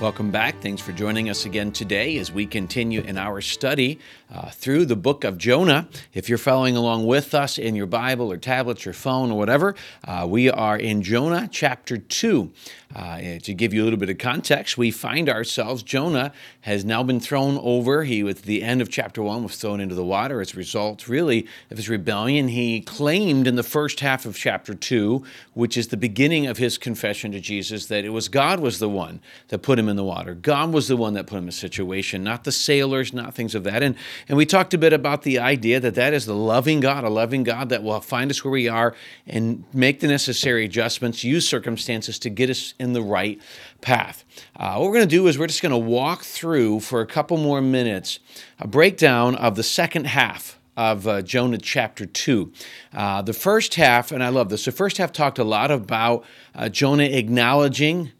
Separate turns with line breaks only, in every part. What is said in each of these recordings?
Welcome back. Thanks for joining us again today as we continue in our study uh, through the book of Jonah. If you're following along with us in your Bible or tablets or phone, or whatever, uh, we are in Jonah chapter 2. Uh, to give you a little bit of context, we find ourselves, Jonah has now been thrown over. He, at the end of chapter 1, was thrown into the water as a result, really, of his rebellion. He claimed in the first half of chapter 2, which is the beginning of his confession to Jesus, that it was God was the one that put him in the water. God was the one that put him in a situation, not the sailors, not things of that. And, and we talked a bit about the idea that that is the loving God, a loving God that will find us where we are and make the necessary adjustments, use circumstances to get us in the right path. Uh, what we're going to do is we're just going to walk through for a couple more minutes a breakdown of the second half of uh, Jonah chapter 2. Uh, the first half, and I love this, the first half talked a lot about uh, Jonah acknowledging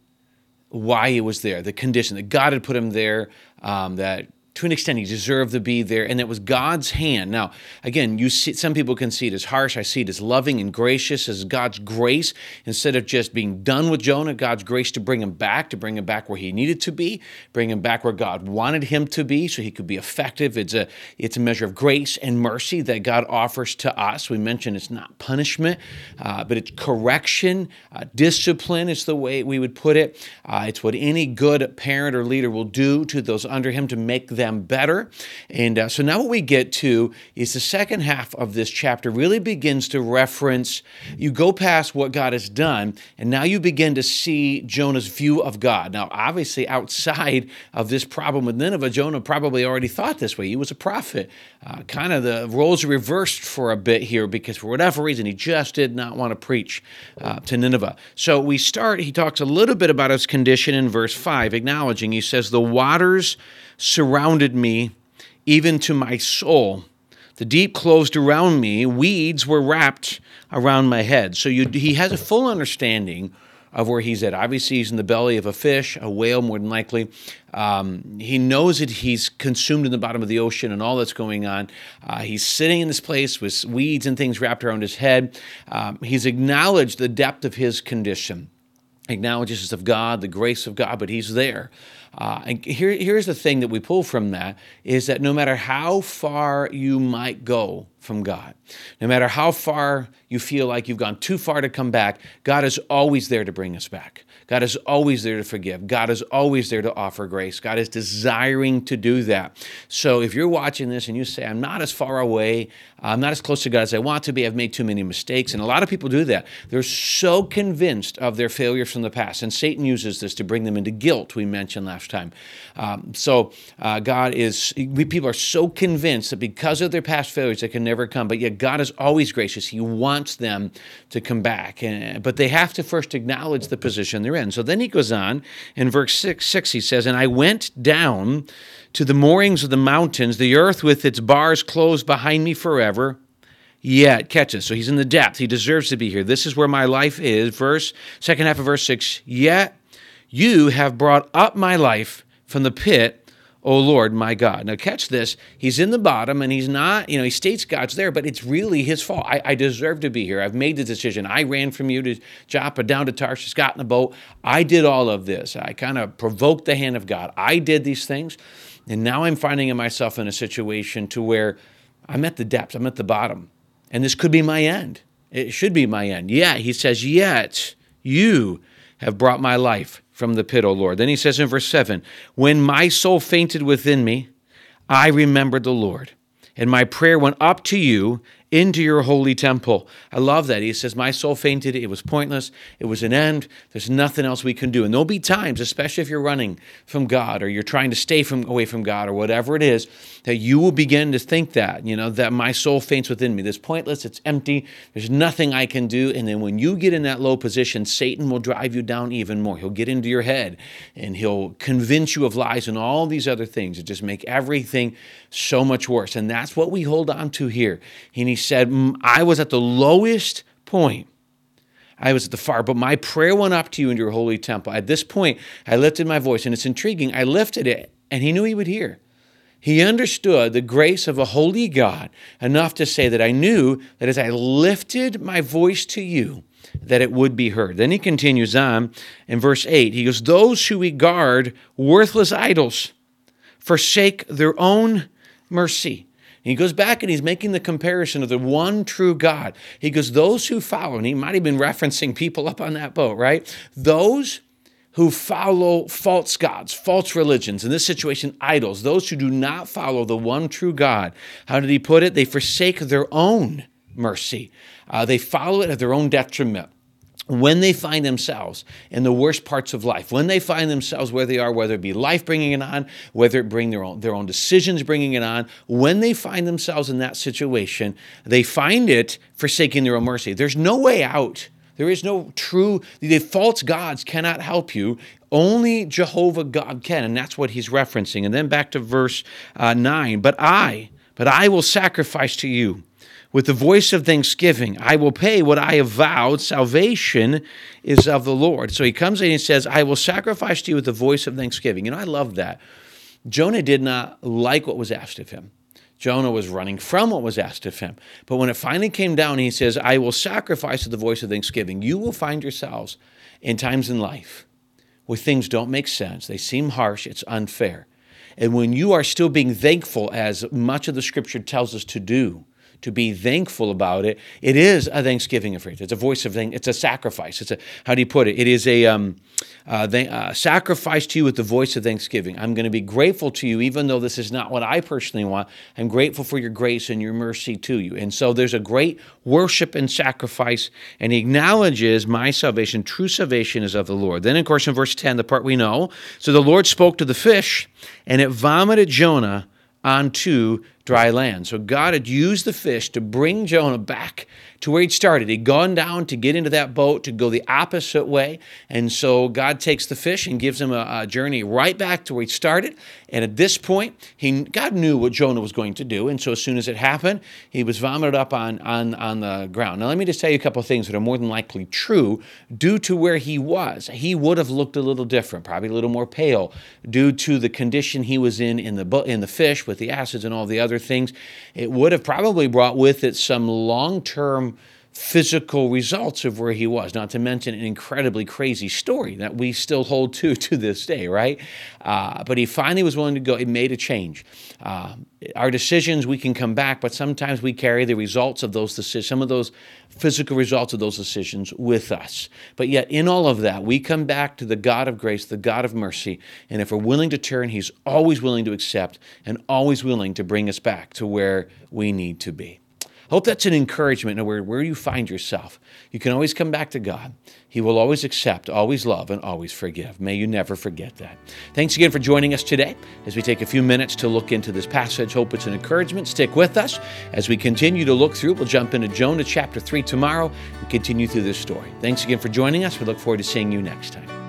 why he was there, the condition that God had put him there, um, that to an extent, he deserved to be there, and it was God's hand. Now, again, you see, some people can see it as harsh. I see it as loving and gracious, as God's grace. Instead of just being done with Jonah, God's grace to bring him back, to bring him back where he needed to be, bring him back where God wanted him to be, so he could be effective. It's a it's a measure of grace and mercy that God offers to us. We mentioned it's not punishment, uh, but it's correction, uh, discipline is the way we would put it. Uh, it's what any good parent or leader will do to those under him to make them them better. And uh, so now what we get to is the second half of this chapter really begins to reference, you go past what God has done, and now you begin to see Jonah's view of God. Now, obviously, outside of this problem with Nineveh, Jonah probably already thought this way. He was a prophet. Uh, kind of the roles reversed for a bit here because for whatever reason, he just did not want to preach uh, to Nineveh. So we start, he talks a little bit about his condition in verse 5, acknowledging, he says, The waters surrounded me, even to my soul. The deep closed around me, weeds were wrapped around my head. So you, he has a full understanding of where he's at. Obviously, he's in the belly of a fish, a whale, more than likely. Um, he knows that he's consumed in the bottom of the ocean and all that's going on. Uh, he's sitting in this place with weeds and things wrapped around his head. Um, he's acknowledged the depth of his condition, acknowledges of God, the grace of God, but he's there. Uh, and here, here's the thing that we pull from that is that no matter how far you might go from God, no matter how far you feel like you've gone too far to come back, God is always there to bring us back. God is always there to forgive. God is always there to offer grace. God is desiring to do that. So if you're watching this and you say, I'm not as far away, I'm not as close to God as I want to be, I've made too many mistakes, and a lot of people do that. They're so convinced of their failures from the past, and Satan uses this to bring them into guilt, we mentioned last time. Um, so uh, God is, we, people are so convinced that because of their past failures, they can never come, but yet God is always gracious. He wants them to come back, and, but they have to first acknowledge the position they're in. So then he goes on in verse 6, 6 he says, And I went down to the moorings of the mountains, the earth with its bars closed behind me forever. Yet, catch So he's in the depth. He deserves to be here. This is where my life is. Verse, second half of verse 6. Yet you have brought up my life from the pit O Lord, my God. Now, catch this. He's in the bottom and he's not, you know, he states God's there, but it's really his fault. I, I deserve to be here. I've made the decision. I ran from you to Joppa down to Tarshish, got in the boat. I did all of this. I kind of provoked the hand of God. I did these things. And now I'm finding myself in a situation to where I'm at the depths, I'm at the bottom. And this could be my end. It should be my end. Yeah, he says, Yet you have brought my life from the pit, O Lord. Then he says in verse 7 When my soul fainted within me, I remembered the Lord, and my prayer went up to you into your holy temple. I love that. He says, My soul fainted. It was pointless. It was an end. There's nothing else we can do. And there'll be times, especially if you're running from God or you're trying to stay from away from God or whatever it is, that you will begin to think that, you know, that my soul faints within me. This pointless. It's empty. There's nothing I can do. And then when you get in that low position, Satan will drive you down even more. He'll get into your head and he'll convince you of lies and all these other things that just make everything so much worse. And that's what we hold on to here. He said, I was at the lowest point. I was at the far, but my prayer went up to you in your holy temple. At this point, I lifted my voice, and it's intriguing. I lifted it, and he knew he would hear. He understood the grace of a holy God enough to say that I knew that as I lifted my voice to you, that it would be heard. Then he continues on in verse 8. He goes, Those who regard worthless idols forsake their own mercy. He goes back and he's making the comparison of the one true God. He goes, Those who follow, and he might have been referencing people up on that boat, right? Those who follow false gods, false religions, in this situation, idols, those who do not follow the one true God. How did he put it? They forsake their own mercy, uh, they follow it at their own detriment when they find themselves in the worst parts of life, when they find themselves where they are, whether it be life bringing it on, whether it bring their own, their own decisions bringing it on, when they find themselves in that situation, they find it forsaking their own mercy. There's no way out. There is no true, the false gods cannot help you. Only Jehovah God can. And that's what he's referencing. And then back to verse uh, 9. But I, but I will sacrifice to you with the voice of thanksgiving. I will pay what I have vowed. Salvation is of the Lord. So he comes in and says, I will sacrifice to you with the voice of thanksgiving. You know, I love that. Jonah did not like what was asked of him. Jonah was running from what was asked of him. But when it finally came down, he says, I will sacrifice to the voice of thanksgiving. You will find yourselves in times in life where things don't make sense. They seem harsh, it's unfair. And when you are still being thankful, as much of the scripture tells us to do, to be thankful about it. It is a thanksgiving of faith. It's a voice of thank. It's a sacrifice. It's a how do you put it? It is a um, uh, th- uh, sacrifice to you with the voice of thanksgiving. I'm going to be grateful to you, even though this is not what I personally want. I'm grateful for your grace and your mercy to you. And so there's a great worship and sacrifice, and he acknowledges my salvation. True salvation is of the Lord. Then, of course, in verse 10, the part we know. So the Lord spoke to the fish, and it vomited Jonah onto dry land. So God had used the fish to bring Jonah back to where he'd started. He'd gone down to get into that boat to go the opposite way. And so God takes the fish and gives him a, a journey right back to where he started. And at this point, he, God knew what Jonah was going to do. And so as soon as it happened, he was vomited up on, on, on the ground. Now, let me just tell you a couple of things that are more than likely true due to where he was. He would have looked a little different, probably a little more pale, due to the condition he was in in the, in the fish with the acids and all the other things. It would have probably brought with it some long term physical results of where he was, not to mention an incredibly crazy story that we still hold to to this day, right? Uh, but he finally was willing to go, it made a change. Uh, our decisions, we can come back, but sometimes we carry the results of those decisions, some of those physical results of those decisions with us. But yet, in all of that, we come back to the God of grace, the God of mercy. And if we're willing to turn, He's always willing to accept and always willing to bring us back to where we need to be. Hope that's an encouragement where, where you find yourself. You can always come back to God. He will always accept, always love, and always forgive. May you never forget that. Thanks again for joining us today as we take a few minutes to look into this passage. Hope it's an encouragement. Stick with us as we continue to look through. We'll jump into Jonah chapter 3 tomorrow and continue through this story. Thanks again for joining us. We look forward to seeing you next time.